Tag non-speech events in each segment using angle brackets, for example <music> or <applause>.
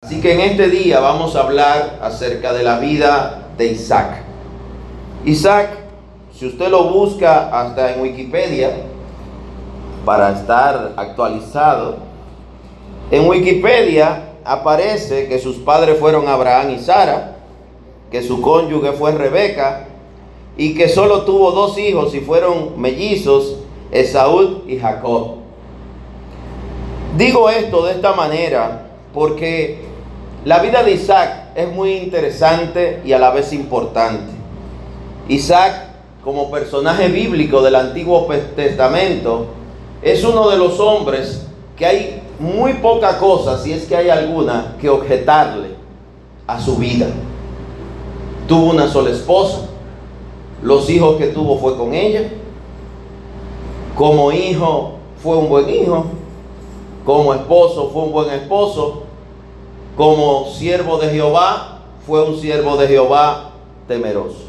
Así que en este día vamos a hablar acerca de la vida de Isaac. Isaac, si usted lo busca hasta en Wikipedia, para estar actualizado, en Wikipedia aparece que sus padres fueron Abraham y Sara, que su cónyuge fue Rebeca, y que solo tuvo dos hijos y fueron mellizos, Esaú y Jacob. Digo esto de esta manera porque la vida de Isaac es muy interesante y a la vez importante. Isaac, como personaje bíblico del Antiguo Testamento, es uno de los hombres que hay muy poca cosa, si es que hay alguna, que objetarle a su vida. Tuvo una sola esposa, los hijos que tuvo fue con ella, como hijo fue un buen hijo, como esposo fue un buen esposo, como siervo de Jehová fue un siervo de Jehová temeroso.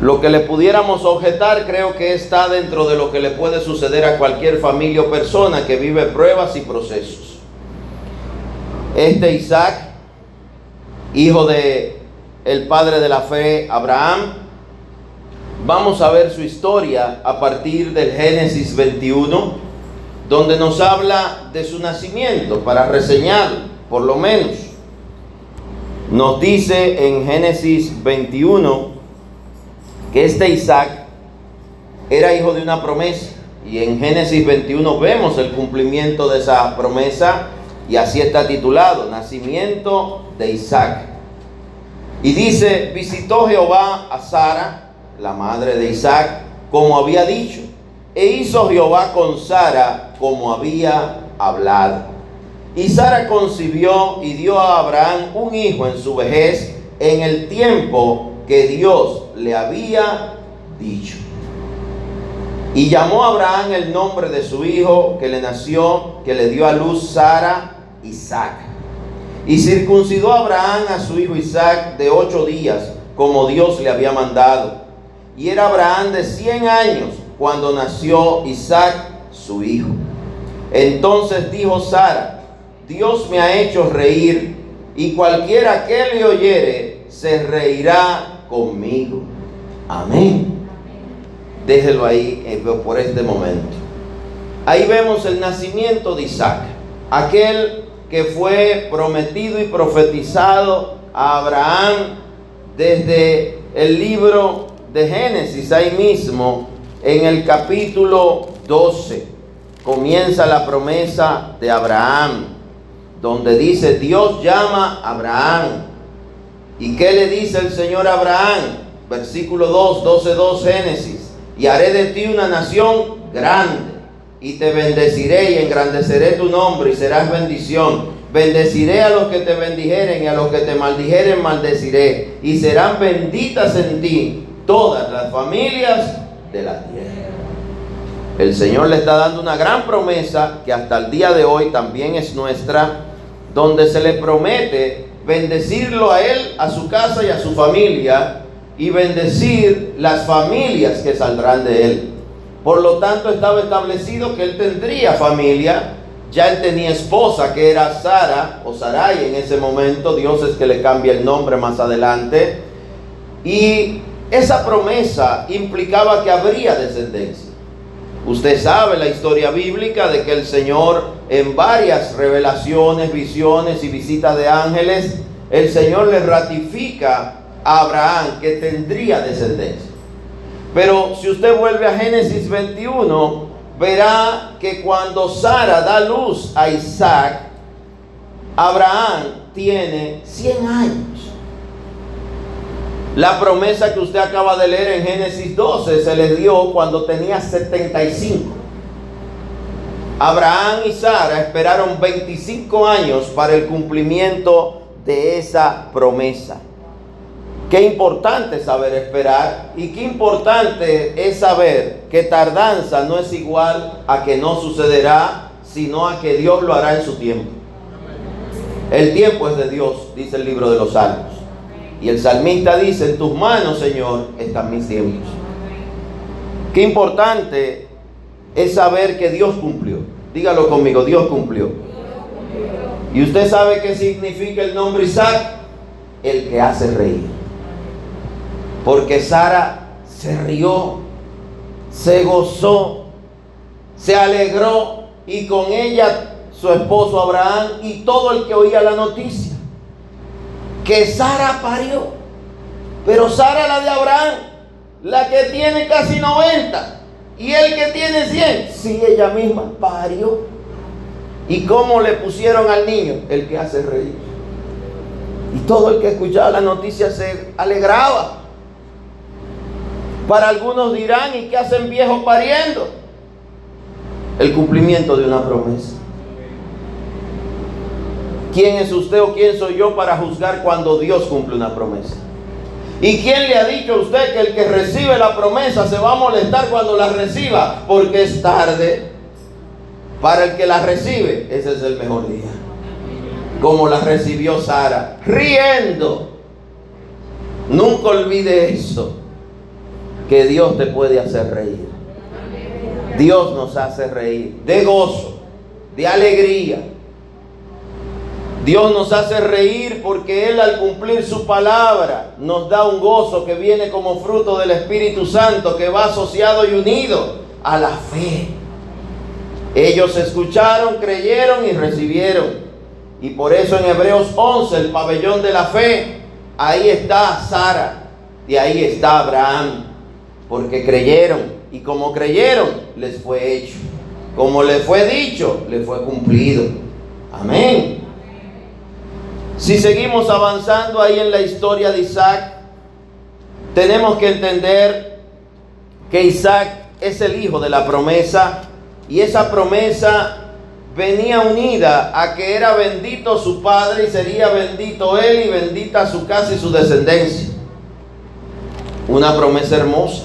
Lo que le pudiéramos objetar creo que está dentro de lo que le puede suceder a cualquier familia o persona que vive pruebas y procesos. Este Isaac, hijo de el padre de la fe Abraham, vamos a ver su historia a partir del Génesis 21 donde nos habla de su nacimiento, para reseñar, por lo menos. Nos dice en Génesis 21 que este Isaac era hijo de una promesa. Y en Génesis 21 vemos el cumplimiento de esa promesa y así está titulado, Nacimiento de Isaac. Y dice, visitó Jehová a Sara, la madre de Isaac, como había dicho. E hizo Jehová con Sara como había hablado. Y Sara concibió y dio a Abraham un hijo en su vejez en el tiempo que Dios le había dicho. Y llamó a Abraham el nombre de su hijo que le nació, que le dio a luz Sara, Isaac. Y circuncidó a Abraham a su hijo Isaac de ocho días, como Dios le había mandado. Y era Abraham de cien años cuando nació Isaac, su hijo. Entonces dijo Sara, Dios me ha hecho reír, y cualquiera que le oyere se reirá conmigo. Amén. Déjelo ahí eh, por este momento. Ahí vemos el nacimiento de Isaac, aquel que fue prometido y profetizado a Abraham desde el libro de Génesis, ahí mismo, en el capítulo 12 comienza la promesa de Abraham, donde dice, Dios llama a Abraham. ¿Y qué le dice el Señor a Abraham? Versículo 2, 12, 2 Génesis. Y haré de ti una nación grande, y te bendeciré y engrandeceré tu nombre, y serás bendición. Bendeciré a los que te bendijeren y a los que te maldijeren maldeciré. Y serán benditas en ti todas las familias de la tierra. El Señor le está dando una gran promesa que hasta el día de hoy también es nuestra, donde se le promete bendecirlo a él, a su casa y a su familia, y bendecir las familias que saldrán de él. Por lo tanto, estaba establecido que él tendría familia, ya él tenía esposa que era Sara o Sarai en ese momento, Dios es que le cambia el nombre más adelante, y esa promesa implicaba que habría descendencia. Usted sabe la historia bíblica de que el Señor en varias revelaciones, visiones y visitas de ángeles, el Señor le ratifica a Abraham que tendría descendencia. Pero si usted vuelve a Génesis 21, verá que cuando Sara da luz a Isaac, Abraham tiene 100 años. La promesa que usted acaba de leer en Génesis 12 se le dio cuando tenía 75. Abraham y Sara esperaron 25 años para el cumplimiento de esa promesa. Qué importante saber esperar y qué importante es saber que tardanza no es igual a que no sucederá, sino a que Dios lo hará en su tiempo. El tiempo es de Dios, dice el libro de los Salmos. Y el salmista dice, en tus manos, Señor, están mis tiempos. Qué importante es saber que Dios cumplió. Dígalo conmigo, Dios cumplió. ¿Y usted sabe qué significa el nombre Isaac? El que hace reír. Porque Sara se rió, se gozó, se alegró y con ella su esposo Abraham y todo el que oía la noticia. Que Sara parió. Pero Sara la de Abraham, la que tiene casi 90 y el que tiene 100, sí ella misma parió. ¿Y cómo le pusieron al niño? El que hace reír. Y todo el que escuchaba la noticia se alegraba. Para algunos dirán, ¿y qué hacen viejos pariendo? El cumplimiento de una promesa. ¿Quién es usted o quién soy yo para juzgar cuando Dios cumple una promesa? ¿Y quién le ha dicho a usted que el que recibe la promesa se va a molestar cuando la reciba? Porque es tarde. Para el que la recibe, ese es el mejor día. Como la recibió Sara, riendo. Nunca olvide eso, que Dios te puede hacer reír. Dios nos hace reír de gozo, de alegría Dios nos hace reír porque Él al cumplir su palabra nos da un gozo que viene como fruto del Espíritu Santo, que va asociado y unido a la fe. Ellos escucharon, creyeron y recibieron. Y por eso en Hebreos 11, el pabellón de la fe, ahí está Sara y ahí está Abraham. Porque creyeron y como creyeron, les fue hecho. Como les fue dicho, les fue cumplido. Amén. Si seguimos avanzando ahí en la historia de Isaac, tenemos que entender que Isaac es el hijo de la promesa y esa promesa venía unida a que era bendito su padre y sería bendito él y bendita su casa y su descendencia. Una promesa hermosa.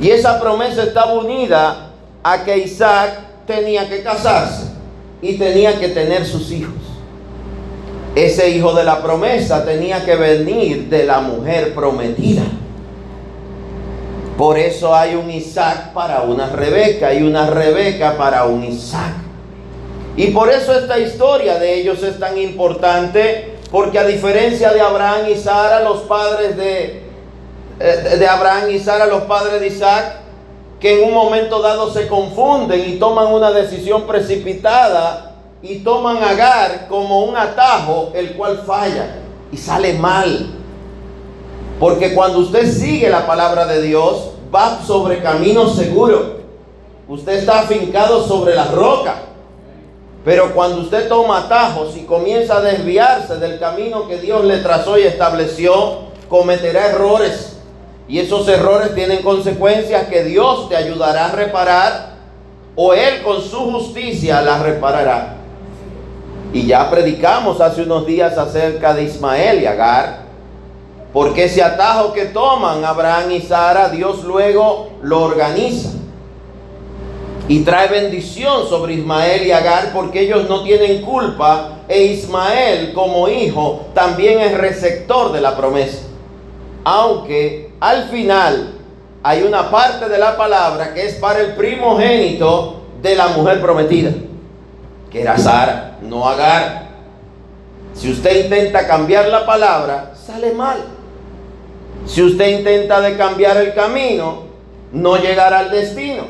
Y esa promesa estaba unida a que Isaac tenía que casarse y tenía que tener sus hijos. Ese hijo de la promesa tenía que venir de la mujer prometida. Por eso hay un Isaac para una Rebeca y una Rebeca para un Isaac. Y por eso esta historia de ellos es tan importante, porque a diferencia de Abraham y Sara, los padres de, eh, de Abraham y Sara, los padres de Isaac, que en un momento dado se confunden y toman una decisión precipitada, y toman Agar como un atajo, el cual falla y sale mal. Porque cuando usted sigue la palabra de Dios, va sobre camino seguro. Usted está afincado sobre la roca. Pero cuando usted toma atajos y comienza a desviarse del camino que Dios le trazó y estableció, cometerá errores. Y esos errores tienen consecuencias que Dios te ayudará a reparar o Él con su justicia las reparará. Y ya predicamos hace unos días acerca de Ismael y Agar. Porque ese atajo que toman Abraham y Sara, Dios luego lo organiza. Y trae bendición sobre Ismael y Agar porque ellos no tienen culpa. E Ismael como hijo también es receptor de la promesa. Aunque al final hay una parte de la palabra que es para el primogénito de la mujer prometida que era no Agar. Si usted intenta cambiar la palabra, sale mal. Si usted intenta de cambiar el camino, no llegará al destino.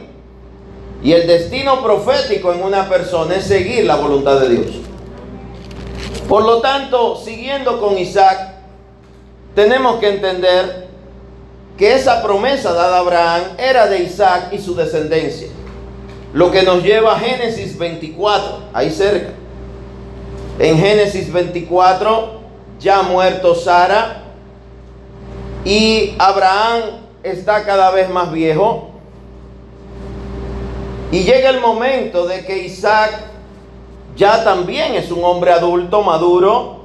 Y el destino profético en una persona es seguir la voluntad de Dios. Por lo tanto, siguiendo con Isaac, tenemos que entender que esa promesa dada a Abraham era de Isaac y su descendencia. Lo que nos lleva a Génesis 24, ahí cerca. En Génesis 24, ya muerto Sara, y Abraham está cada vez más viejo. Y llega el momento de que Isaac ya también es un hombre adulto, maduro,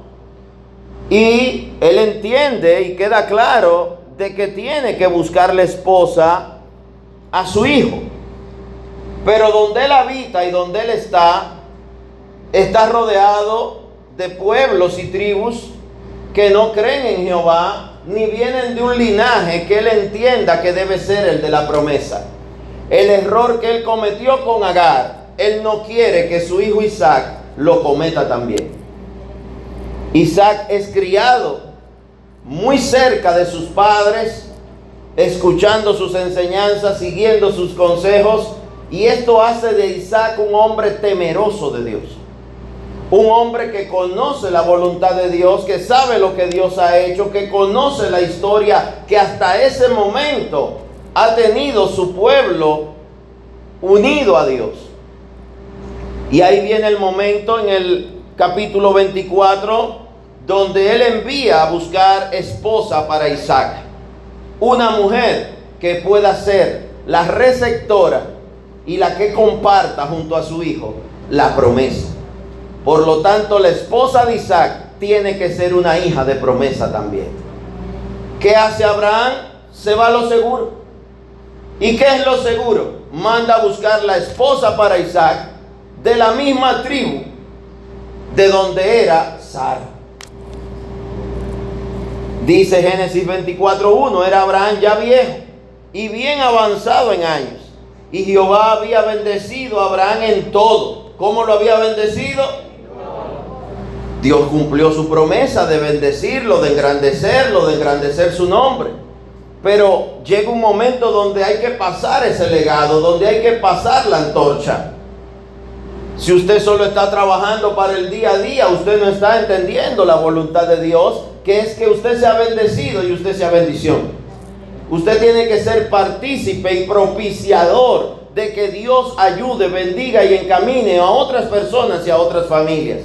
y él entiende y queda claro de que tiene que buscar esposa a su hijo. Pero donde él habita y donde él está, está rodeado de pueblos y tribus que no creen en Jehová, ni vienen de un linaje que él entienda que debe ser el de la promesa. El error que él cometió con Agar, él no quiere que su hijo Isaac lo cometa también. Isaac es criado muy cerca de sus padres, escuchando sus enseñanzas, siguiendo sus consejos, y esto hace de Isaac un hombre temeroso de Dios. Un hombre que conoce la voluntad de Dios, que sabe lo que Dios ha hecho, que conoce la historia que hasta ese momento ha tenido su pueblo unido a Dios. Y ahí viene el momento en el capítulo 24 donde él envía a buscar esposa para Isaac. Una mujer que pueda ser la receptora y la que comparta junto a su hijo la promesa. Por lo tanto, la esposa de Isaac tiene que ser una hija de promesa también. ¿Qué hace Abraham? Se va a lo seguro. ¿Y qué es lo seguro? Manda a buscar la esposa para Isaac de la misma tribu de donde era Sara. Dice Génesis 24.1, era Abraham ya viejo y bien avanzado en años. Y Jehová había bendecido a Abraham en todo. ¿Cómo lo había bendecido? Dios cumplió su promesa de bendecirlo, de engrandecerlo, de engrandecer su nombre. Pero llega un momento donde hay que pasar ese legado, donde hay que pasar la antorcha. Si usted solo está trabajando para el día a día, usted no está entendiendo la voluntad de Dios, que es que usted sea bendecido y usted sea bendición. Usted tiene que ser partícipe y propiciador de que Dios ayude, bendiga y encamine a otras personas y a otras familias.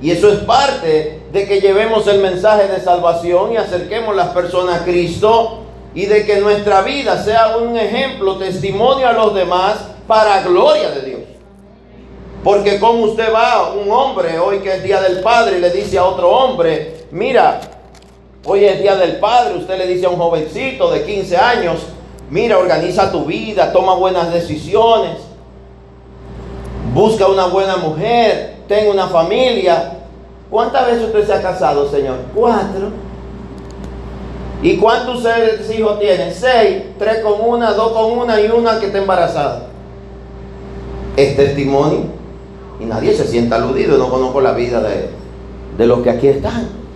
Y eso es parte de que llevemos el mensaje de salvación y acerquemos las personas a Cristo y de que nuestra vida sea un ejemplo, testimonio a los demás para gloria de Dios. Porque como usted va, un hombre, hoy que es Día del Padre, y le dice a otro hombre, mira, hoy es Día del Padre, usted le dice a un jovencito de 15 años, mira, organiza tu vida, toma buenas decisiones, busca una buena mujer, tenga una familia. ¿Cuántas veces usted se ha casado, Señor? Cuatro. ¿Y cuántos hijos tiene? Seis, tres con una, dos con una y una que está embarazada. Es testimonio y nadie se sienta aludido. No conozco la vida de, de los que aquí están.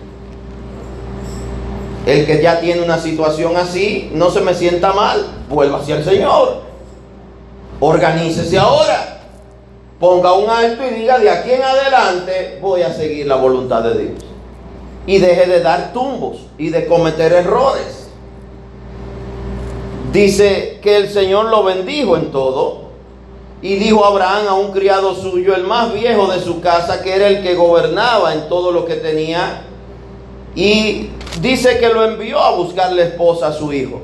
El que ya tiene una situación así, no se me sienta mal, vuelva hacia el Señor. Organícese ahora. Ponga un alto y diga, de aquí en adelante voy a seguir la voluntad de Dios. Y deje de dar tumbos y de cometer errores. Dice que el Señor lo bendijo en todo y dijo Abraham a un criado suyo, el más viejo de su casa, que era el que gobernaba en todo lo que tenía. Y dice que lo envió a buscarle esposa a su hijo.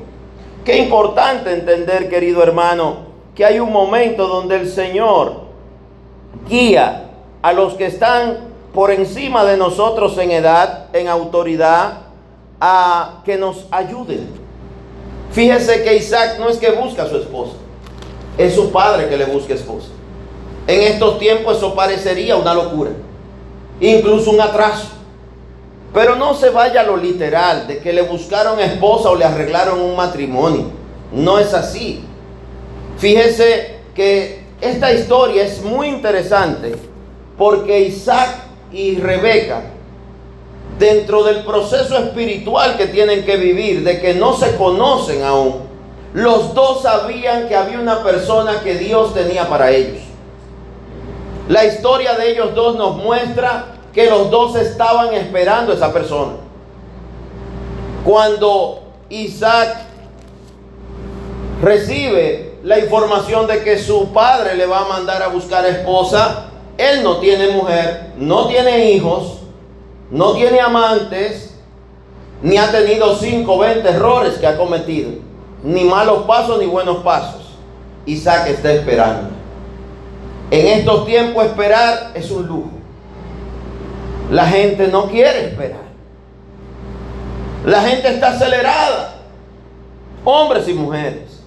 Qué importante entender, querido hermano, que hay un momento donde el Señor guía a los que están por encima de nosotros en edad, en autoridad, a que nos ayuden. Fíjese que Isaac no es que busca a su esposa es su padre que le busque esposa. En estos tiempos eso parecería una locura, incluso un atraso. Pero no se vaya a lo literal de que le buscaron esposa o le arreglaron un matrimonio. No es así. Fíjese que esta historia es muy interesante porque Isaac y Rebeca, dentro del proceso espiritual que tienen que vivir, de que no se conocen aún, los dos sabían que había una persona que Dios tenía para ellos. La historia de ellos dos nos muestra que los dos estaban esperando a esa persona. Cuando Isaac recibe la información de que su padre le va a mandar a buscar esposa, él no tiene mujer, no tiene hijos, no tiene amantes, ni ha tenido 5 o 20 errores que ha cometido ni malos pasos ni buenos pasos. Isaac está esperando. En estos tiempos esperar es un lujo. La gente no quiere esperar. La gente está acelerada. Hombres y mujeres.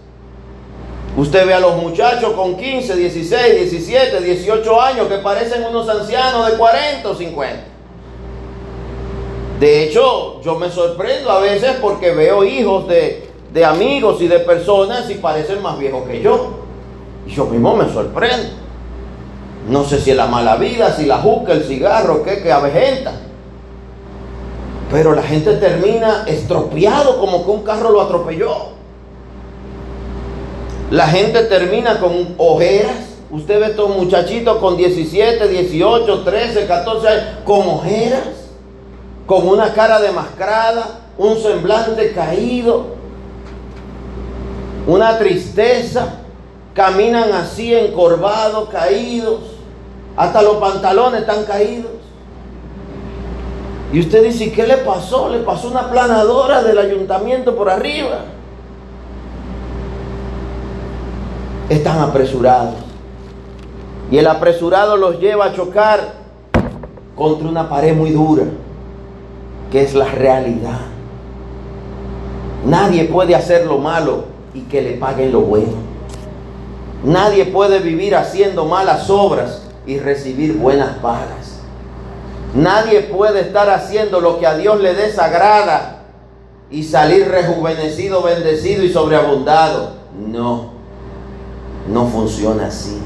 Usted ve a los muchachos con 15, 16, 17, 18 años que parecen unos ancianos de 40 o 50. De hecho, yo me sorprendo a veces porque veo hijos de de amigos y de personas y parecen más viejos que yo. Y yo mismo me sorprendo. No sé si es la mala vida, si la juca, el cigarro, qué, que avejenta. Pero la gente termina estropeado como que un carro lo atropelló. La gente termina con ojeras. Usted ve estos muchachitos con 17, 18, 13, 14 años con ojeras, con una cara demacrada, un semblante caído, una tristeza. Caminan así encorvados, caídos. Hasta los pantalones están caídos. Y usted dice, ¿qué le pasó? Le pasó una planadora del ayuntamiento por arriba. Están apresurados. Y el apresurado los lleva a chocar contra una pared muy dura, que es la realidad. Nadie puede hacer lo malo y que le paguen lo bueno. Nadie puede vivir haciendo malas obras y recibir buenas pagas. Nadie puede estar haciendo lo que a Dios le desagrada y salir rejuvenecido, bendecido y sobreabundado. No, no funciona así.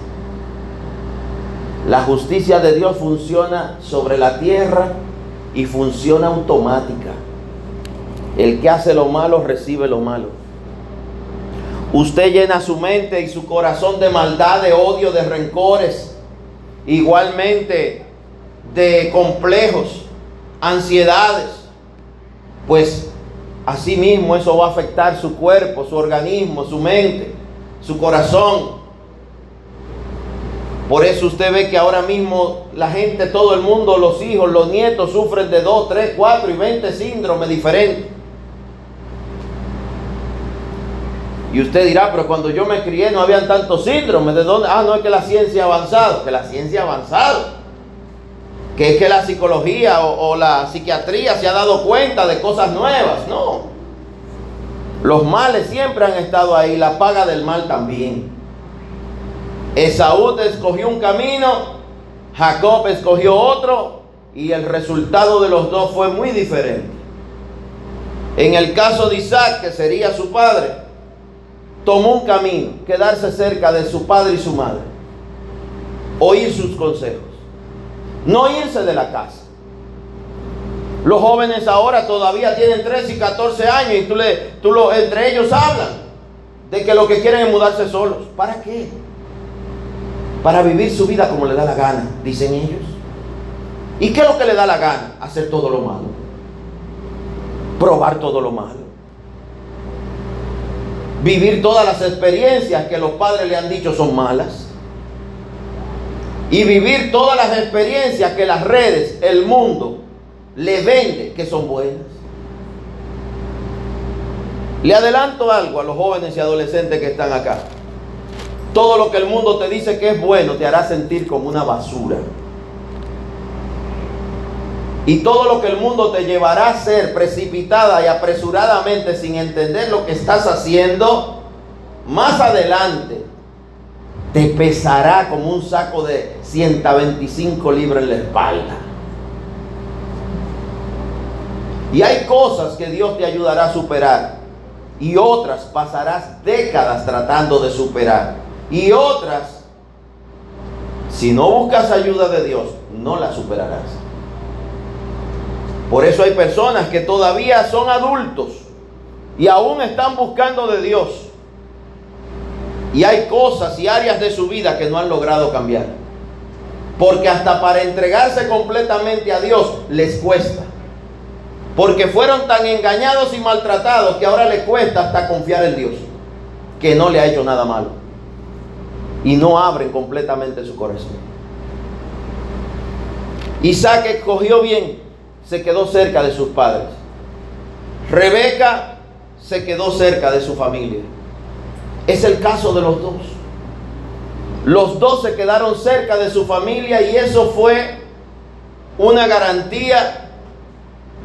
La justicia de Dios funciona sobre la tierra y funciona automática. El que hace lo malo recibe lo malo. Usted llena su mente y su corazón de maldad, de odio, de rencores, igualmente de complejos, ansiedades, pues así mismo eso va a afectar su cuerpo, su organismo, su mente, su corazón. Por eso usted ve que ahora mismo la gente, todo el mundo, los hijos, los nietos sufren de 2, 3, 4 y 20 síndromes diferentes. Y usted dirá, pero cuando yo me crié no habían tantos síndromes. ¿De dónde? Ah, no es que la ciencia ha avanzado. Que la ciencia ha avanzado. Que es que la psicología o, la psiquiatría se ha dado cuenta de cosas nuevas. No. Los males siempre han estado ahí. La paga del mal también. Esaú escogió un camino. Jacob escogió otro. Y el resultado de los dos fue muy diferente. En el caso de Isaac, que sería su padre tomó un camino, quedarse cerca de su padre y su madre, oír sus consejos, no irse de la casa. Los jóvenes ahora todavía tienen 13 y 14 años y tú le, tú lo, entre ellos hablan de que lo que quieren es mudarse solos. ¿Para qué? Para vivir su vida como le da la gana, dicen ellos. ¿Y qué es lo que le da la gana? Hacer todo lo malo. Probar todo lo malo vivir todas las experiencias que los padres le han dicho son malas. Y vivir todas las experiencias que las redes, el mundo, le vende que son buenas. Le adelanto algo a los jóvenes y adolescentes que están acá. Todo lo que el mundo te dice que es bueno te hará sentir como una basura. Y todo lo que el mundo te llevará a ser precipitada y apresuradamente sin entender lo que estás haciendo, más adelante te pesará como un saco de 125 libras en la espalda. Y hay cosas que Dios te ayudará a superar. Y otras pasarás décadas tratando de superar. Y otras, si no buscas ayuda de Dios, no las superarás. Por eso hay personas que todavía son adultos y aún están buscando de Dios. Y hay cosas y áreas de su vida que no han logrado cambiar. Porque hasta para entregarse completamente a Dios les cuesta. Porque fueron tan engañados y maltratados que ahora les cuesta hasta confiar en Dios. Que no le ha hecho nada malo. Y no abren completamente su corazón. Isaac escogió bien se quedó cerca de sus padres. Rebeca se quedó cerca de su familia. Es el caso de los dos. Los dos se quedaron cerca de su familia y eso fue una garantía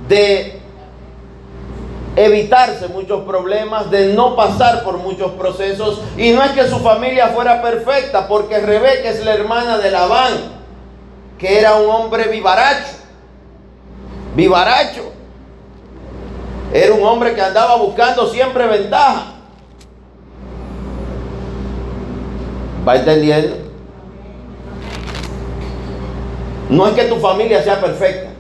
de evitarse muchos problemas, de no pasar por muchos procesos. Y no es que su familia fuera perfecta, porque Rebeca es la hermana de Labán, que era un hombre vivaracho vivaracho. Era un hombre que andaba buscando siempre ventaja. ¿Va entendiendo? No es que tu familia sea perfecta,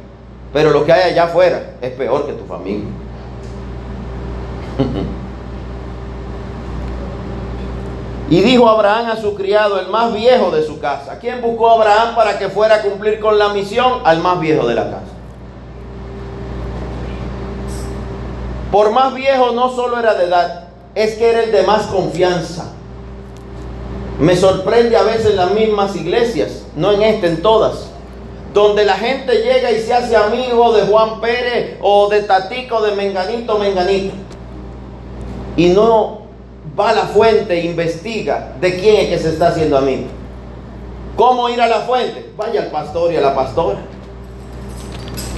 pero lo que hay allá afuera es peor que tu familia. <laughs> Y dijo Abraham a su criado, el más viejo de su casa. ¿Quién buscó a Abraham para que fuera a cumplir con la misión? Al más viejo de la casa. Por más viejo no solo era de edad, es que era el de más confianza. Me sorprende a veces las mismas iglesias, no en esta, en todas, donde la gente llega y se hace amigo de Juan Pérez o de Tatico, de Menganito, Menganito. Y no va a la fuente e investiga de quién es que se está haciendo amigo. ¿Cómo ir a la fuente? Vaya al pastor y a la pastora.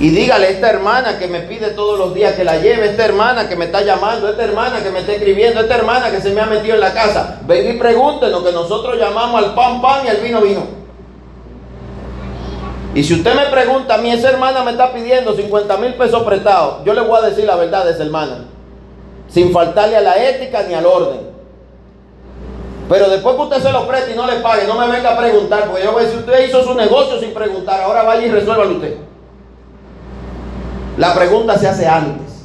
Y dígale esta hermana que me pide todos los días que la lleve, esta hermana que me está llamando, esta hermana que me está escribiendo, esta hermana que se me ha metido en la casa. Ven y pregunten lo que nosotros llamamos al pan pan y al vino vino. Y si usted me pregunta a mí, esa hermana me está pidiendo 50 mil pesos prestados, yo le voy a decir la verdad de esa hermana sin faltarle a la ética ni al orden. Pero después que usted se lo preste y no le pague, no me venga a preguntar, porque yo voy a decir, usted hizo su negocio sin preguntar, ahora vaya y resuélvalo usted. La pregunta se hace antes,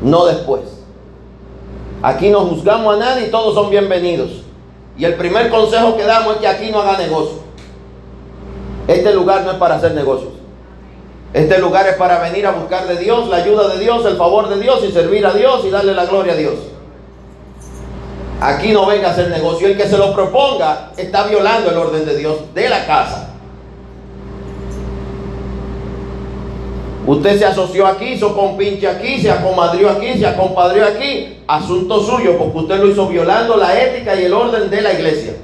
no después. Aquí no juzgamos a nadie y todos son bienvenidos. Y el primer consejo que damos es que aquí no haga negocio. Este lugar no es para hacer negocios. Este lugar es para venir a buscar de Dios, la ayuda de Dios, el favor de Dios y servir a Dios y darle la gloria a Dios. Aquí no venga a hacer negocio. El que se lo proponga está violando el orden de Dios de la casa. Usted se asoció aquí, hizo compinche aquí, se acomadrió aquí, se acompadrió aquí. Asunto suyo, porque usted lo hizo violando la ética y el orden de la iglesia.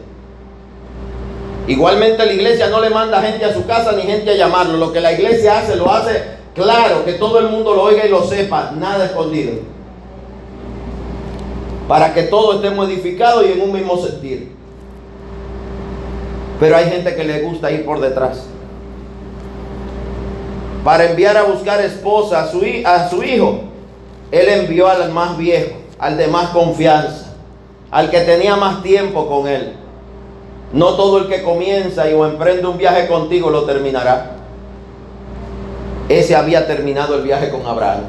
Igualmente la iglesia no le manda gente a su casa ni gente a llamarlo. Lo que la iglesia hace, lo hace claro, que todo el mundo lo oiga y lo sepa, nada escondido. Para que todo esté modificado y en un mismo sentir. Pero hay gente que le gusta ir por detrás. Para enviar a buscar esposa a su, a su hijo, él envió al más viejo, al de más confianza, al que tenía más tiempo con él. No todo el que comienza y o emprende un viaje contigo lo terminará. Ese había terminado el viaje con Abraham.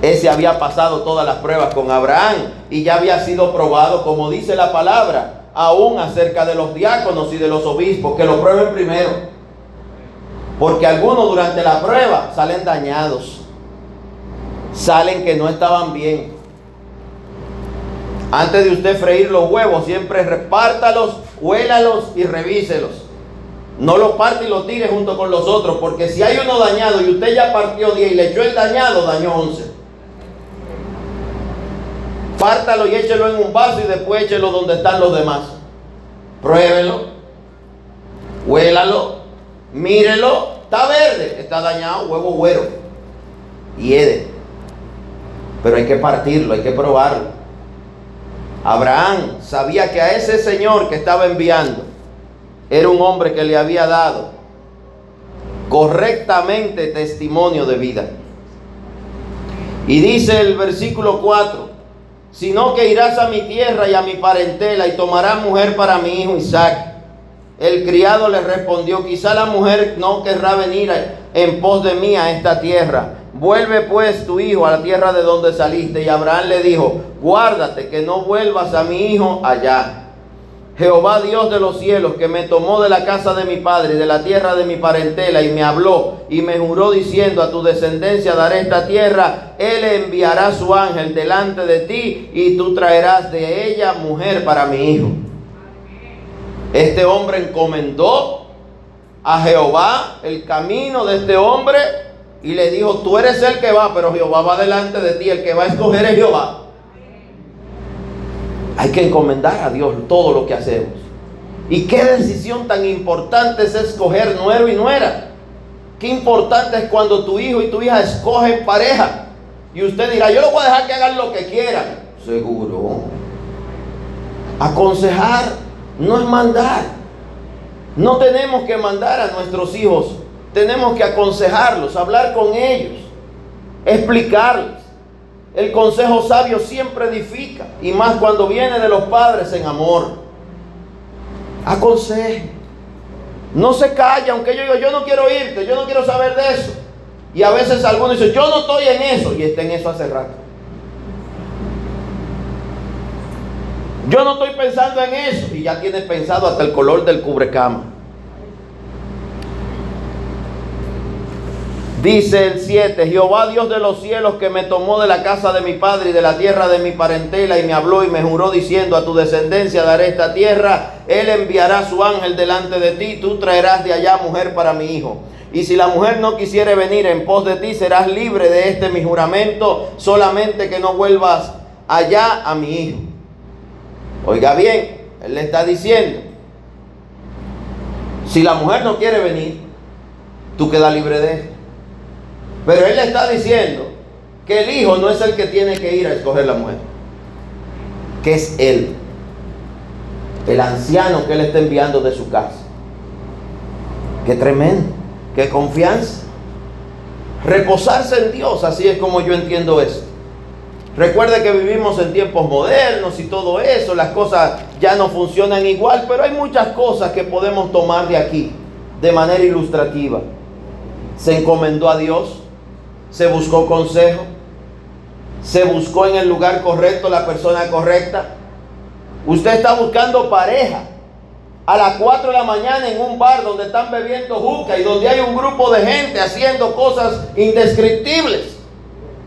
Ese había pasado todas las pruebas con Abraham y ya había sido probado, como dice la palabra, aún acerca de los diáconos y de los obispos, que lo prueben primero. Porque algunos durante la prueba salen dañados, salen que no estaban bien. Antes de usted freír los huevos, siempre repártalos huélalos y revíselos. No los parte y los tire junto con los otros, porque si hay uno dañado y usted ya partió 10 y le echó el dañado, dañó 11. Pártalo y échelo en un vaso y después échelo donde están los demás. Pruébelo, huélalo, mírelo, está verde, está dañado, huevo güero. Y Pero hay que partirlo, hay que probarlo. Abraham sabía que a ese Señor que estaba enviando era un hombre que le había dado correctamente testimonio de vida. Y dice el versículo 4, sino que irás a mi tierra y a mi parentela y tomarás mujer para mi hijo Isaac. El criado le respondió, quizá la mujer no querrá venir en pos de mí a esta tierra Vuelve pues tu hijo a la tierra de donde saliste. Y Abraham le dijo, guárdate que no vuelvas a mi hijo allá. Jehová Dios de los cielos, que me tomó de la casa de mi padre, de la tierra de mi parentela, y me habló y me juró diciendo, a tu descendencia daré esta tierra, él enviará su ángel delante de ti y tú traerás de ella mujer para mi hijo. Este hombre encomendó a Jehová el camino de este hombre y le dijo, tú eres el que va, pero Jehová va delante de ti, el que va a escoger es Jehová. Hay que encomendar a Dios todo lo que hacemos. Y qué decisión tan importante es escoger nuero y nuera. Qué importante es cuando tu hijo y tu hija escogen pareja. Y usted dirá, yo lo voy a dejar que hagan lo que quieran. Seguro. Aconsejar no es mandar. No tenemos que mandar a nuestros hijos tenemos que aconsejarlos, hablar con ellos, explicarles. El consejo sabio siempre edifica, y más cuando viene de los padres en amor. Aconseje. No se calla, aunque yo digo, yo no quiero irte, yo no quiero saber de eso. Y a veces algunos dicen, yo no estoy en eso, y está en eso hace rato. Yo no estoy pensando en eso, y ya tienes pensado hasta el color del cubrecama. Dice el 7, Jehová Dios de los cielos que me tomó de la casa de mi padre y de la tierra de mi parentela y me habló y me juró diciendo a tu descendencia daré esta tierra, él enviará su ángel delante de ti, tú traerás de allá mujer para mi hijo. Y si la mujer no quisiere venir en pos de ti, serás libre de este mi juramento, solamente que no vuelvas allá a mi hijo. Oiga bien, él le está diciendo, si la mujer no quiere venir, tú quedas libre de esto. Pero él le está diciendo que el hijo no es el que tiene que ir a escoger la mujer, que es él, el anciano que él está enviando de su casa. Qué tremendo, qué confianza. Reposarse en Dios, así es como yo entiendo esto. Recuerde que vivimos en tiempos modernos y todo eso, las cosas ya no funcionan igual, pero hay muchas cosas que podemos tomar de aquí de manera ilustrativa. Se encomendó a Dios, se buscó consejo, se buscó en el lugar correcto la persona correcta. Usted está buscando pareja a las 4 de la mañana en un bar donde están bebiendo juca y donde hay un grupo de gente haciendo cosas indescriptibles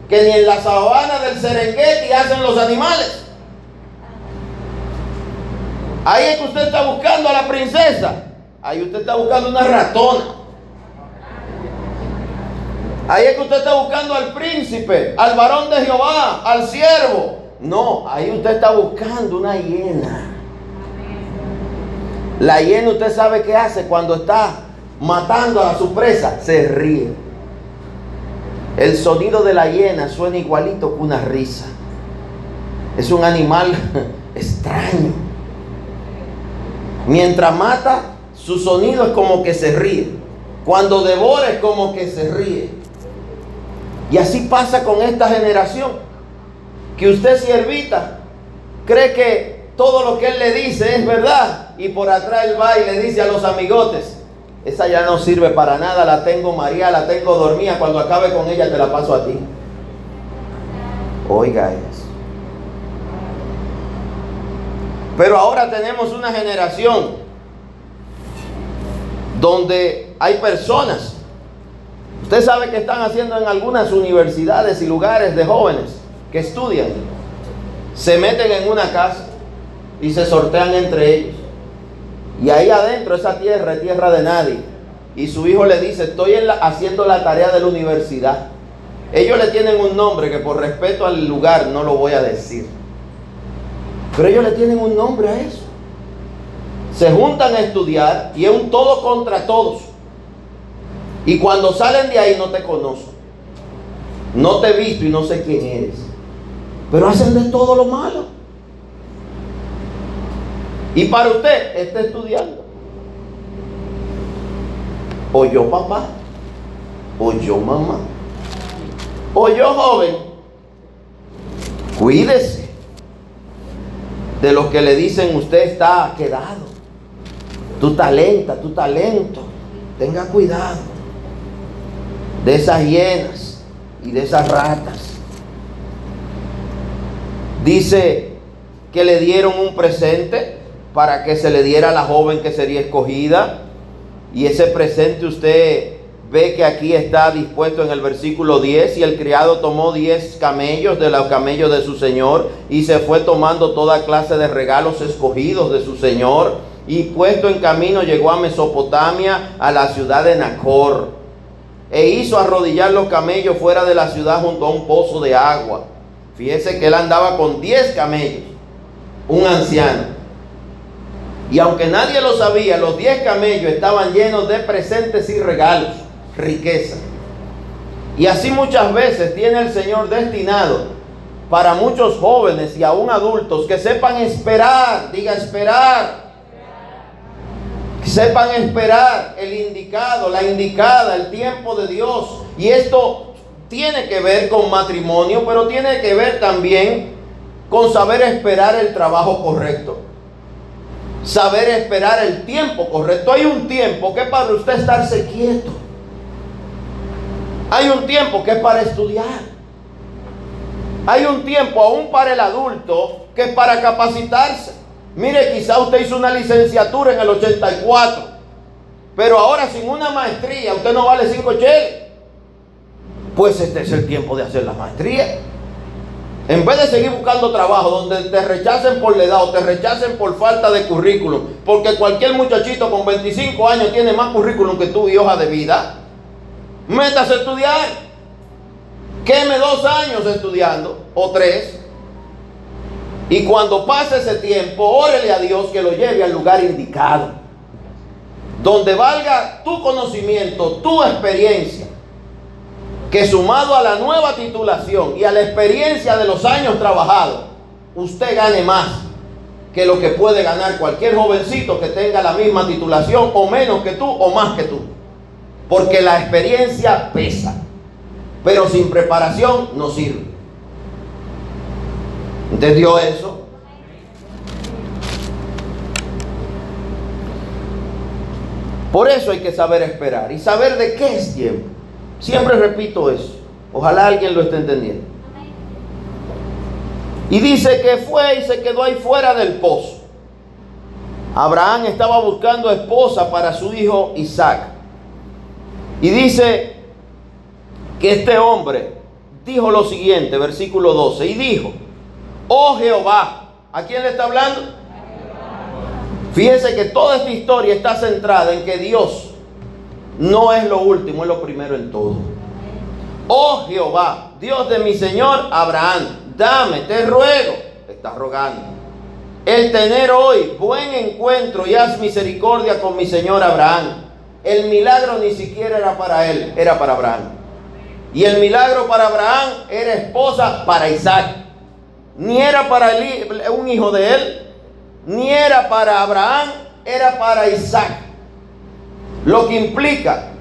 que ni en la sabana del Serengeti hacen los animales. Ahí es que usted está buscando a la princesa. Ahí usted está buscando una ratona. Ahí es que usted está buscando al príncipe, al varón de Jehová, al siervo. No, ahí usted está buscando una hiena. La hiena usted sabe qué hace cuando está matando a su presa. Se ríe. El sonido de la hiena suena igualito que una risa. Es un animal <laughs> extraño. Mientras mata, su sonido es como que se ríe. Cuando devora es como que se ríe. Y así pasa con esta generación. Que usted siervita cree que todo lo que él le dice es verdad. Y por atrás él va y le dice a los amigotes, esa ya no sirve para nada, la tengo María, la tengo dormida, cuando acabe con ella te la paso a ti. Oiga eso. Pero ahora tenemos una generación donde hay personas Usted sabe que están haciendo en algunas universidades y lugares de jóvenes que estudian. Se meten en una casa y se sortean entre ellos. Y ahí adentro esa tierra es tierra de nadie. Y su hijo le dice, estoy haciendo la tarea de la universidad. Ellos le tienen un nombre que por respeto al lugar no lo voy a decir. Pero ellos le tienen un nombre a eso. Se juntan a estudiar y es un todo contra todos. Y cuando salen de ahí no te conozco. No te he visto y no sé quién eres. Pero hacen de todo lo malo. Y para usted está estudiando. O yo papá. O yo mamá. O yo joven. Cuídese de los que le dicen usted está quedado. Tu talenta, tu talento. Tenga cuidado de esas hienas y de esas ratas. Dice que le dieron un presente para que se le diera a la joven que sería escogida. Y ese presente usted ve que aquí está dispuesto en el versículo 10 y el criado tomó 10 camellos de los camellos de su señor y se fue tomando toda clase de regalos escogidos de su señor y puesto en camino llegó a Mesopotamia a la ciudad de Nacor e hizo arrodillar los camellos fuera de la ciudad junto a un pozo de agua. Fíjese que él andaba con 10 camellos, un anciano. Y aunque nadie lo sabía, los 10 camellos estaban llenos de presentes y regalos, riqueza. Y así muchas veces tiene el Señor destinado para muchos jóvenes y aún adultos que sepan esperar, diga esperar sepan esperar el indicado, la indicada, el tiempo de Dios. Y esto tiene que ver con matrimonio, pero tiene que ver también con saber esperar el trabajo correcto. Saber esperar el tiempo correcto. Hay un tiempo que es para usted estarse quieto. Hay un tiempo que es para estudiar. Hay un tiempo aún para el adulto que es para capacitarse. Mire, quizá usted hizo una licenciatura en el 84, pero ahora sin una maestría usted no vale cinco cheles. Pues este es el tiempo de hacer la maestría. En vez de seguir buscando trabajo donde te rechacen por la edad o te rechacen por falta de currículum, porque cualquier muchachito con 25 años tiene más currículum que tú y hoja de vida, métase a estudiar. Queme dos años estudiando o tres. Y cuando pase ese tiempo, órele a Dios que lo lleve al lugar indicado. Donde valga tu conocimiento, tu experiencia que sumado a la nueva titulación y a la experiencia de los años trabajados, usted gane más que lo que puede ganar cualquier jovencito que tenga la misma titulación o menos que tú o más que tú. Porque la experiencia pesa, pero sin preparación no sirve. ¿Entendió eso? Por eso hay que saber esperar y saber de qué es tiempo. Siempre repito eso. Ojalá alguien lo esté entendiendo. Y dice que fue y se quedó ahí fuera del pozo. Abraham estaba buscando esposa para su hijo Isaac. Y dice que este hombre dijo lo siguiente, versículo 12, y dijo, oh Jehová, ¿a quién le está hablando? Fíjense que toda esta historia está centrada en que Dios no es lo último, es lo primero en todo. Oh Jehová, Dios de mi Señor Abraham, dame, te ruego, está rogando, el tener hoy buen encuentro y haz misericordia con mi Señor Abraham. El milagro ni siquiera era para él, era para Abraham. Y el milagro para Abraham era esposa para Isaac. Ni era para un hijo de él, ni era para Abraham, era para Isaac. Lo que implica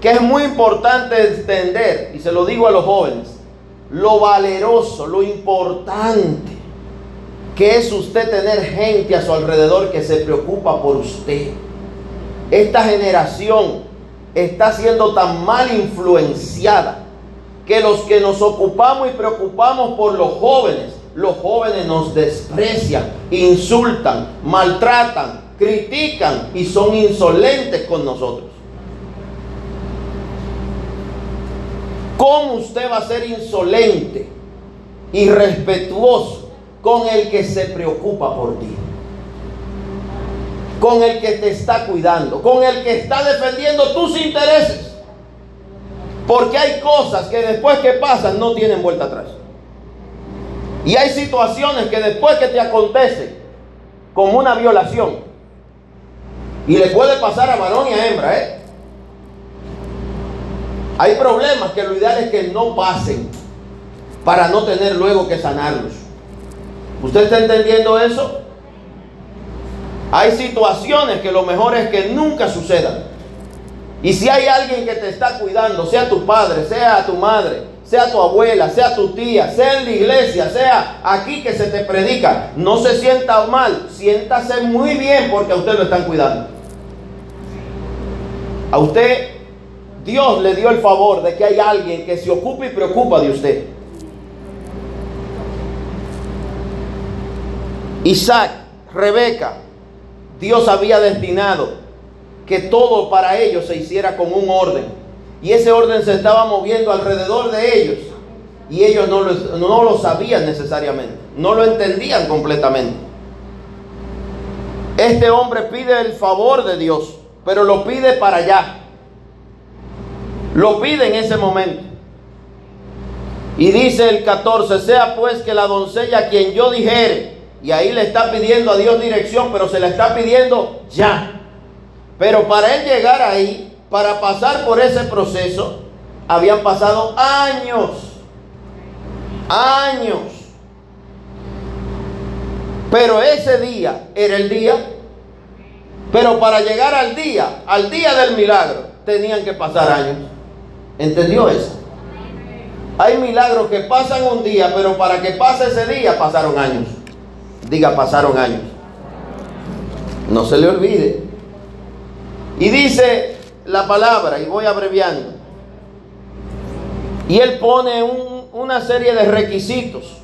que es muy importante entender, y se lo digo a los jóvenes, lo valeroso, lo importante que es usted tener gente a su alrededor que se preocupa por usted. Esta generación está siendo tan mal influenciada que los que nos ocupamos y preocupamos por los jóvenes, los jóvenes nos desprecian, insultan, maltratan, critican y son insolentes con nosotros. ¿Cómo usted va a ser insolente y respetuoso con el que se preocupa por ti? Con el que te está cuidando, con el que está defendiendo tus intereses. Porque hay cosas que después que pasan no tienen vuelta atrás. Y hay situaciones que después que te acontecen, como una violación, y le puede pasar a varón y a hembra, ¿eh? Hay problemas que lo ideal es que no pasen para no tener luego que sanarlos. ¿Usted está entendiendo eso? Hay situaciones que lo mejor es que nunca sucedan. Y si hay alguien que te está cuidando, sea tu padre, sea tu madre, sea tu abuela, sea tu tía, sea en la iglesia, sea aquí que se te predica, no se sienta mal, siéntase muy bien porque a usted lo están cuidando. A usted, Dios le dio el favor de que hay alguien que se ocupe y preocupa de usted. Isaac, Rebeca, Dios había destinado que todo para ellos se hiciera con un orden. Y ese orden se estaba moviendo alrededor de ellos. Y ellos no lo, no lo sabían necesariamente, no lo entendían completamente. Este hombre pide el favor de Dios pero lo pide para allá. Lo pide en ese momento. Y dice el 14, sea pues que la doncella a quien yo dijere, y ahí le está pidiendo a Dios dirección, pero se la está pidiendo ya. Pero para él llegar ahí, para pasar por ese proceso, habían pasado años, años. Pero ese día era el día pero para llegar al día, al día del milagro, tenían que pasar años. ¿Entendió eso? Hay milagros que pasan un día, pero para que pase ese día pasaron años. Diga, pasaron años. No se le olvide. Y dice la palabra, y voy abreviando. Y él pone una serie de requisitos.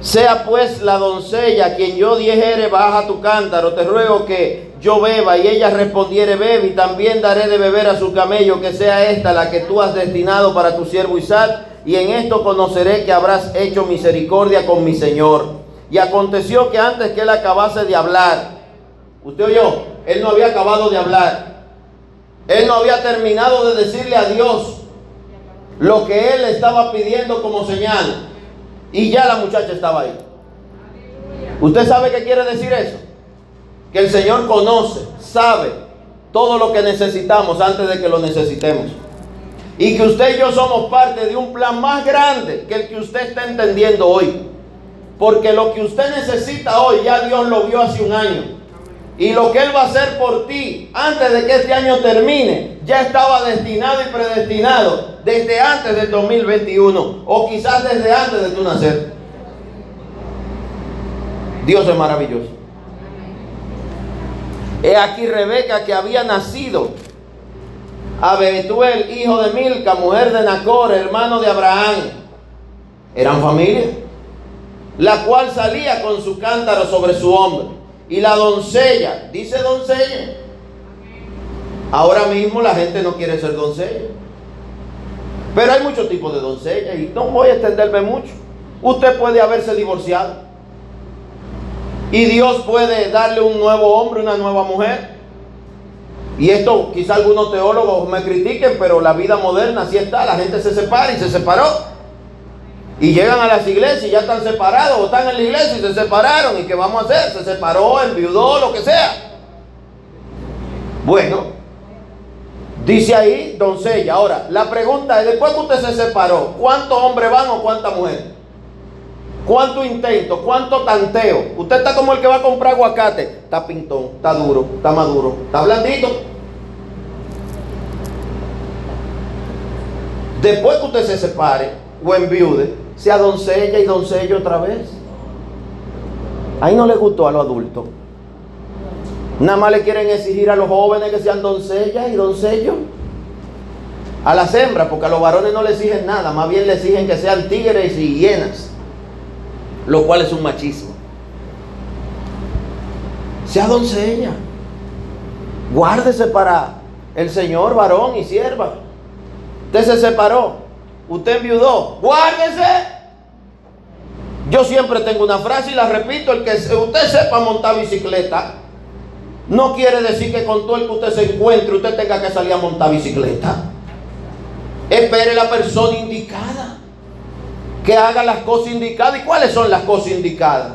Sea pues la doncella quien yo dijere, baja tu cántaro, te ruego que yo beba. Y ella respondiere, bebe, y también daré de beber a su camello, que sea esta la que tú has destinado para tu siervo Isaac. Y en esto conoceré que habrás hecho misericordia con mi Señor. Y aconteció que antes que él acabase de hablar, usted oyó, él no había acabado de hablar. Él no había terminado de decirle a Dios lo que él estaba pidiendo como señal. Y ya la muchacha estaba ahí. ¿Usted sabe qué quiere decir eso? Que el Señor conoce, sabe todo lo que necesitamos antes de que lo necesitemos. Y que usted y yo somos parte de un plan más grande que el que usted está entendiendo hoy. Porque lo que usted necesita hoy ya Dios lo vio hace un año. Y lo que Él va a hacer por ti antes de que este año termine, ya estaba destinado y predestinado desde antes del 2021 o quizás desde antes de tu nacer. Dios es maravilloso. He aquí Rebeca que había nacido a Betuel, hijo de Milca, mujer de Nacor, hermano de Abraham. Eran familia. La cual salía con su cántaro sobre su hombro. Y la doncella, dice doncella. Ahora mismo la gente no quiere ser doncella. Pero hay muchos tipos de doncella y no voy a extenderme mucho. Usted puede haberse divorciado. Y Dios puede darle un nuevo hombre, una nueva mujer. Y esto quizá algunos teólogos me critiquen, pero la vida moderna así está. La gente se separa y se separó. Y llegan a las iglesias y ya están separados, o están en la iglesia y se separaron. ¿Y qué vamos a hacer? Se separó, enviudó, lo que sea. Bueno, dice ahí doncella. Ahora, la pregunta es, después que usted se separó, ¿cuántos hombres van o cuántas mujeres? ¿Cuánto intento? ¿Cuánto tanteo? Usted está como el que va a comprar aguacate. Está pintón, está duro, está maduro, está blandito. Después que usted se separe o enviude, sea doncella y doncello otra vez. Ahí no le gustó a los adultos. Nada más le quieren exigir a los jóvenes que sean doncellas y doncellos. A las hembras, porque a los varones no le exigen nada, más bien le exigen que sean tigres y hienas, lo cual es un machismo. Sea doncella. Guárdese para el Señor, varón y sierva. Usted se separó. Usted enviudó. Guárdese. Yo siempre tengo una frase y la repito. El que usted sepa montar bicicleta, no quiere decir que con todo el que usted se encuentre, usted tenga que salir a montar bicicleta. Espere la persona indicada. Que haga las cosas indicadas. ¿Y cuáles son las cosas indicadas?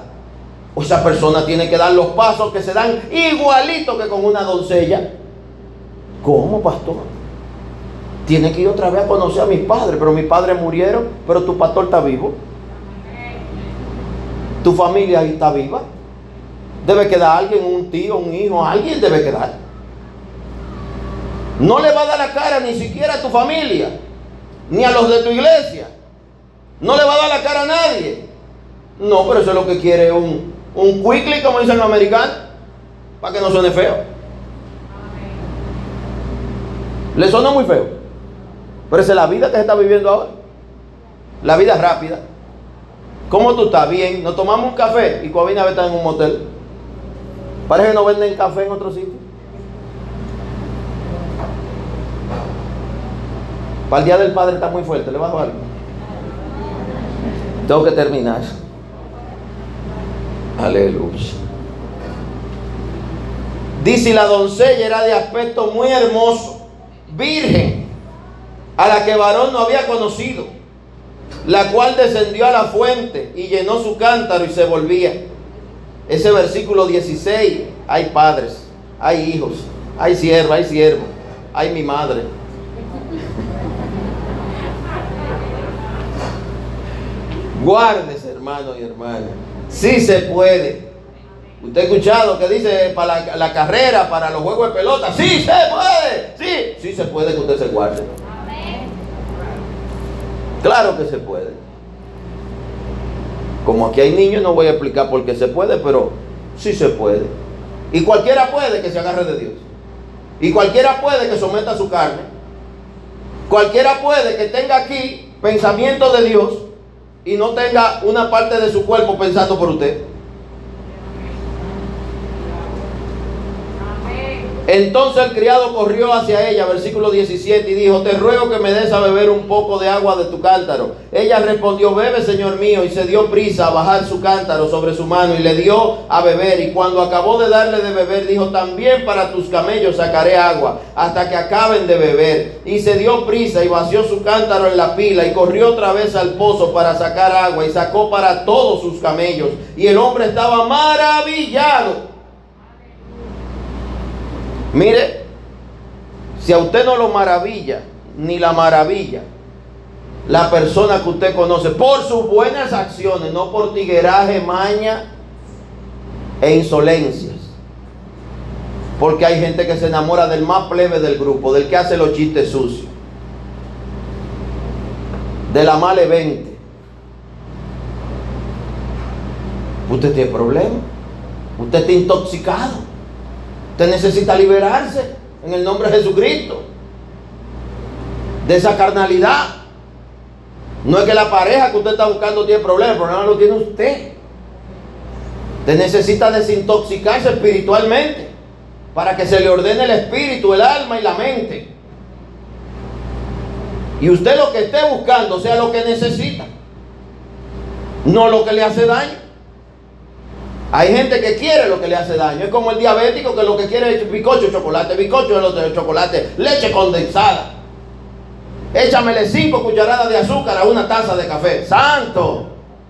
O esa persona tiene que dar los pasos que se dan igualito que con una doncella. ¿Cómo, pastor? Tiene que ir otra vez a conocer a mis padres, pero mis padres murieron, pero tu pastor está vivo. Tu familia está viva. Debe quedar alguien, un tío, un hijo, alguien debe quedar. No le va a dar la cara ni siquiera a tu familia, ni a los de tu iglesia. No le va a dar la cara a nadie. No, pero eso es lo que quiere un, un quickly, como dicen los americanos, para que no suene feo. ¿Le suena muy feo? Pero esa es la vida que se está viviendo ahora. La vida rápida. ¿Cómo tú estás? Bien. Nos tomamos un café y Coabina está en un motel. Parece que no venden café en otro sitio. Para el día del padre está muy fuerte. ¿Le bajo algo? Tengo que terminar. Aleluya. Dice la doncella era de aspecto muy hermoso, virgen a la que varón no había conocido, la cual descendió a la fuente y llenó su cántaro y se volvía. Ese versículo 16, hay padres, hay hijos, hay siervo, hay siervo, hay mi madre. Guárdese, hermano y hermana. Sí se puede. Usted ha escuchado que dice para la, carrera, para los juegos de pelota. Sí se puede. Sí, sí se puede que usted se guarde. Claro que se puede. Como aquí hay niños, no voy a explicar por qué se puede, pero sí se puede. Y cualquiera puede que se agarre de Dios. Y cualquiera puede que someta su carne. Cualquiera puede que tenga aquí pensamiento de Dios y no tenga una parte de su cuerpo pensando por usted. Entonces el criado corrió hacia ella, versículo 17, y dijo, te ruego que me des a beber un poco de agua de tu cántaro. Ella respondió, bebe, señor mío, y se dio prisa a bajar su cántaro sobre su mano y le dio a beber. Y cuando acabó de darle de beber, dijo, también para tus camellos sacaré agua, hasta que acaben de beber. Y se dio prisa y vació su cántaro en la pila y corrió otra vez al pozo para sacar agua y sacó para todos sus camellos. Y el hombre estaba maravillado Mire, si a usted no lo maravilla, ni la maravilla, la persona que usted conoce, por sus buenas acciones, no por tigueraje, maña e insolencias. Porque hay gente que se enamora del más plebe del grupo, del que hace los chistes sucios, de la mala evente. Usted tiene problema, usted está intoxicado. Usted necesita liberarse en el nombre de Jesucristo de esa carnalidad. No es que la pareja que usted está buscando tiene problemas, el problema lo tiene usted. Usted necesita desintoxicarse espiritualmente para que se le ordene el espíritu, el alma y la mente. Y usted lo que esté buscando sea lo que necesita, no lo que le hace daño. Hay gente que quiere lo que le hace daño. Es como el diabético que lo que quiere es bizcocho, chocolate, bizcocho, de chocolate, leche condensada. Échamele cinco cucharadas de azúcar a una taza de café. Santo,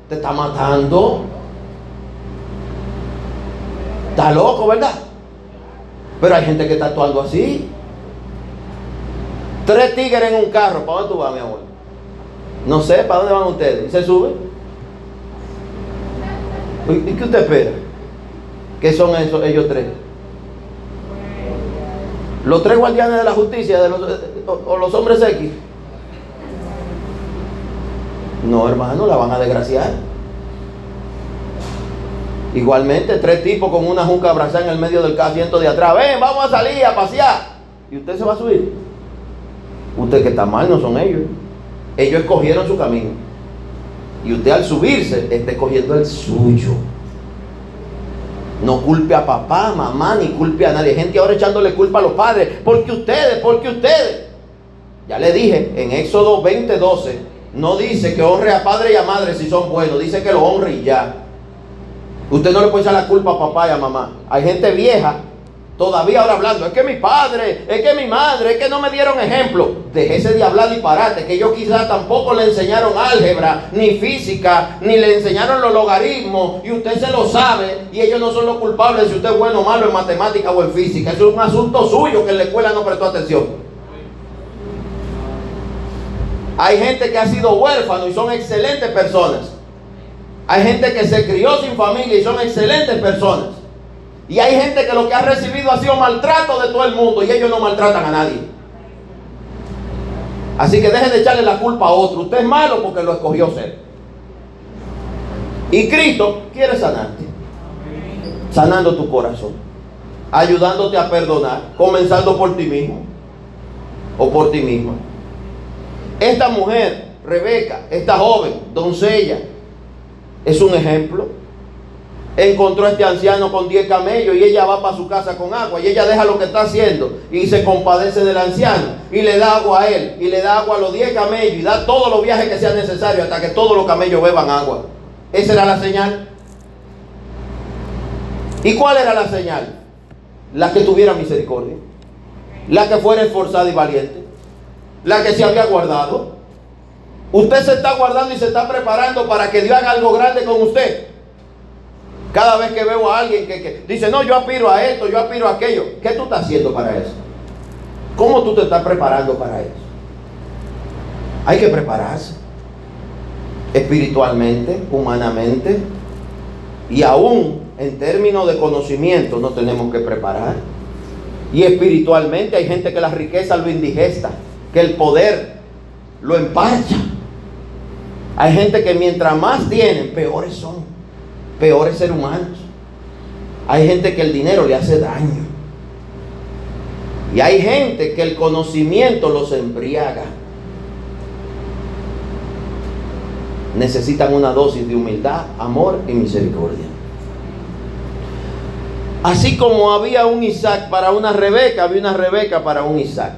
te está matando. Está loco, ¿verdad? Pero hay gente que está actuando así. Tres tigres en un carro. ¿Para dónde tú vas, mi abuelo? No sé, ¿para dónde van ustedes? ¿Y se sube? ¿Y qué usted espera? ¿Qué son esos, ellos tres? Los tres guardianes de la justicia de los, o, los hombres X. No, hermano, la van a desgraciar. Igualmente, tres tipos con una junca abrazada en el medio del asiento de atrás. Ven, vamos a salir a pasear. ¿Y usted se va a subir? Usted que está mal, no son ellos. Ellos escogieron su camino. Y usted al subirse está escogiendo el suyo. No culpe a papá, mamá, ni culpe a nadie. Gente ahora echándole culpa a los padres. Porque ustedes, porque ustedes. Ya le dije, en Éxodo 20:12, no dice que honre a padre y a madre si son buenos. Dice que lo honre y ya. Usted no le puede echar la culpa a papá y a mamá. Hay gente vieja Todavía ahora hablando, es que mi padre, es que mi madre, es que no me dieron ejemplo. Déjese de hablar disparate, que ellos quizás tampoco le enseñaron álgebra, ni física, ni le enseñaron los logaritmos, y usted se lo sabe, y ellos no son los culpables si usted es bueno o malo en matemática o en física. Eso es un asunto suyo que en la escuela no prestó atención. Hay gente que ha sido huérfano y son excelentes personas. Hay gente que se crió sin familia y son excelentes personas. Y hay gente que lo que ha recibido ha sido maltrato de todo el mundo y ellos no maltratan a nadie. Así que deje de echarle la culpa a otro. Usted es malo porque lo escogió ser. Y Cristo quiere sanarte. Sanando tu corazón. Ayudándote a perdonar. Comenzando por ti mismo. O por ti misma. Esta mujer, Rebeca, esta joven, doncella, es un ejemplo encontró a este anciano con 10 camellos y ella va para su casa con agua y ella deja lo que está haciendo y se compadece del anciano y le da agua a él y le da agua a los 10 camellos y da todos los viajes que sean necesarios hasta que todos los camellos beban agua. Esa era la señal. ¿Y cuál era la señal? La que tuviera misericordia, la que fuera esforzada y valiente, la que se había guardado. Usted se está guardando y se está preparando para que Dios haga algo grande con usted. Cada vez que veo a alguien que, dice, no, yo aspiro a esto, yo aspiro a aquello, ¿qué tú estás haciendo para eso? ¿Cómo tú te estás preparando para eso? Hay que prepararse espiritualmente, humanamente y aún en términos de conocimiento nos tenemos que preparar. Y espiritualmente hay gente que la riqueza lo indigesta, que el poder lo empacha. Hay gente que mientras más tienen, peores son peores seres humanos. Hay gente que el dinero le hace daño. Y hay gente que el conocimiento los embriaga. Necesitan una dosis de humildad, amor y misericordia. Así como había un Isaac para una Rebeca, había una Rebeca para un Isaac.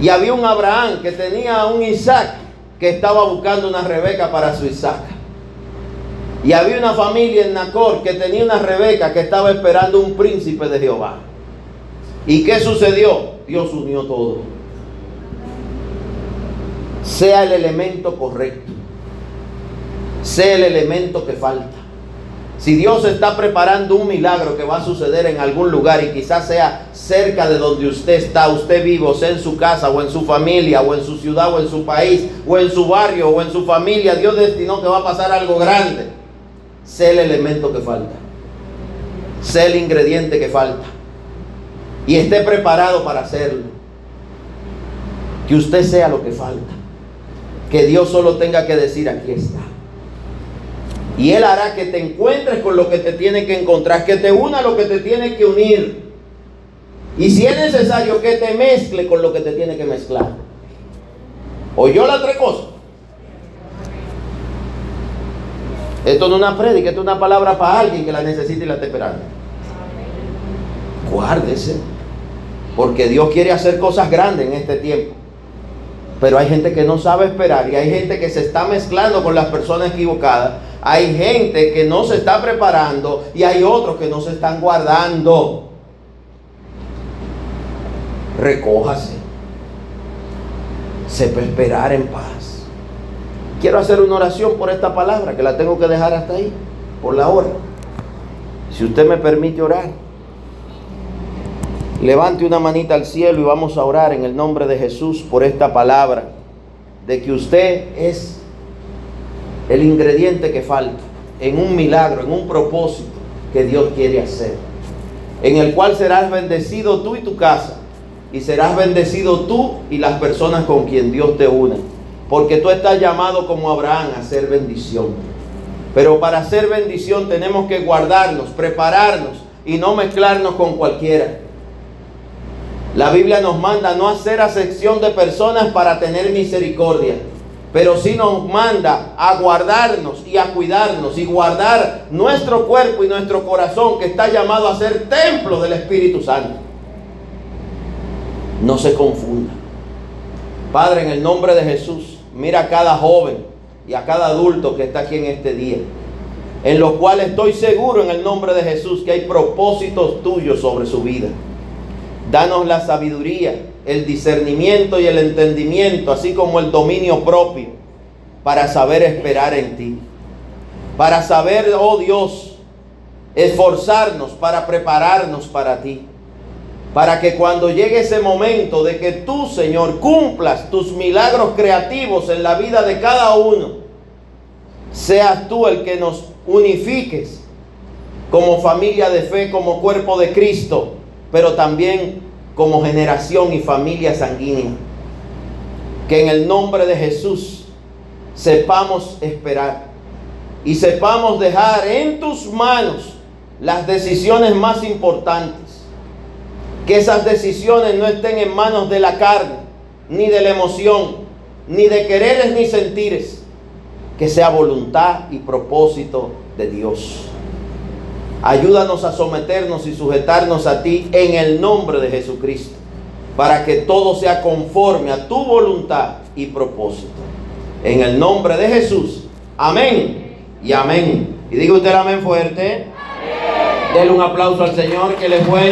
Y había un Abraham que tenía un Isaac que estaba buscando una Rebeca para su Isaac. Y había una familia en Nacor que tenía una Rebeca que estaba esperando un príncipe de Jehová. ¿Y qué sucedió? Dios unió todo. Sea el elemento correcto. Sea el elemento que falta. Si Dios está preparando un milagro que va a suceder en algún lugar y quizás sea cerca de donde usted está, usted vivo, sea en su casa o en su familia o en su ciudad o en su país o en su barrio o en su familia, Dios destinó que va a pasar algo grande. Sé el elemento que falta. Sé el ingrediente que falta. Y esté preparado para hacerlo. Que usted sea lo que falta. Que Dios solo tenga que decir, aquí está. Y Él hará que te encuentres con lo que te tiene que encontrar, que te una lo que te tiene que unir. Y si es necesario que te mezcle con lo que te tiene que mezclar. ¿Oyó la tres cosas? Esto no es una prédica, esto es una palabra para alguien que la necesite y la esté esperando. Guárdese. Porque Dios quiere hacer cosas grandes en este tiempo. Pero hay gente que no sabe esperar y hay gente que se está mezclando con las personas equivocadas hay gente que no se está preparando y hay otros que no se están guardando. Recójase. Sepa esperar en paz. Quiero hacer una oración por esta palabra que la tengo que dejar hasta ahí, por la hora. Si usted me permite orar, levante una manita al cielo y vamos a orar en el nombre de Jesús por esta palabra, de que usted es el ingrediente que falta en un milagro, en un propósito que Dios quiere hacer, en el cual serás bendecido tú y tu casa, y serás bendecido tú y las personas con quien Dios te une, porque tú estás llamado como Abraham a ser bendición. Pero para ser bendición tenemos que guardarnos, prepararnos y no mezclarnos con cualquiera. La Biblia nos manda no hacer acepción de personas para tener misericordia pero sí nos manda a guardarnos y a cuidarnos y guardar nuestro cuerpo y nuestro corazón que está llamado a ser templo del Espíritu Santo. No se confunda. Padre, en el nombre de Jesús, mira a cada joven y a cada adulto que está aquí en este día, en los cuales estoy seguro en el nombre de Jesús que hay propósitos tuyos sobre su vida. Danos la sabiduría, el discernimiento y el entendimiento, así como el dominio propio, para saber esperar en ti. Para saber, oh Dios, esforzarnos para prepararnos para ti. Para que cuando llegue ese momento de que tú, Señor, cumplas tus milagros creativos en la vida de cada uno, seas tú el que nos unifiques como familia de fe, como cuerpo de Cristo, pero también como generación y familia sanguínea. Que en el nombre de Jesús sepamos esperar y sepamos dejar en tus manos las decisiones más importantes. Que esas decisiones no estén en manos de la carne, ni de la emoción, ni de quereres ni sentires. Que sea voluntad y propósito de Dios. Ayúdanos a someternos y sujetarnos a ti en el nombre de Jesucristo, para que todo sea conforme a tu voluntad y propósito. En el nombre de Jesús. Amén y amén. Y diga usted amén fuerte. Denle un aplauso al Señor que le es bueno.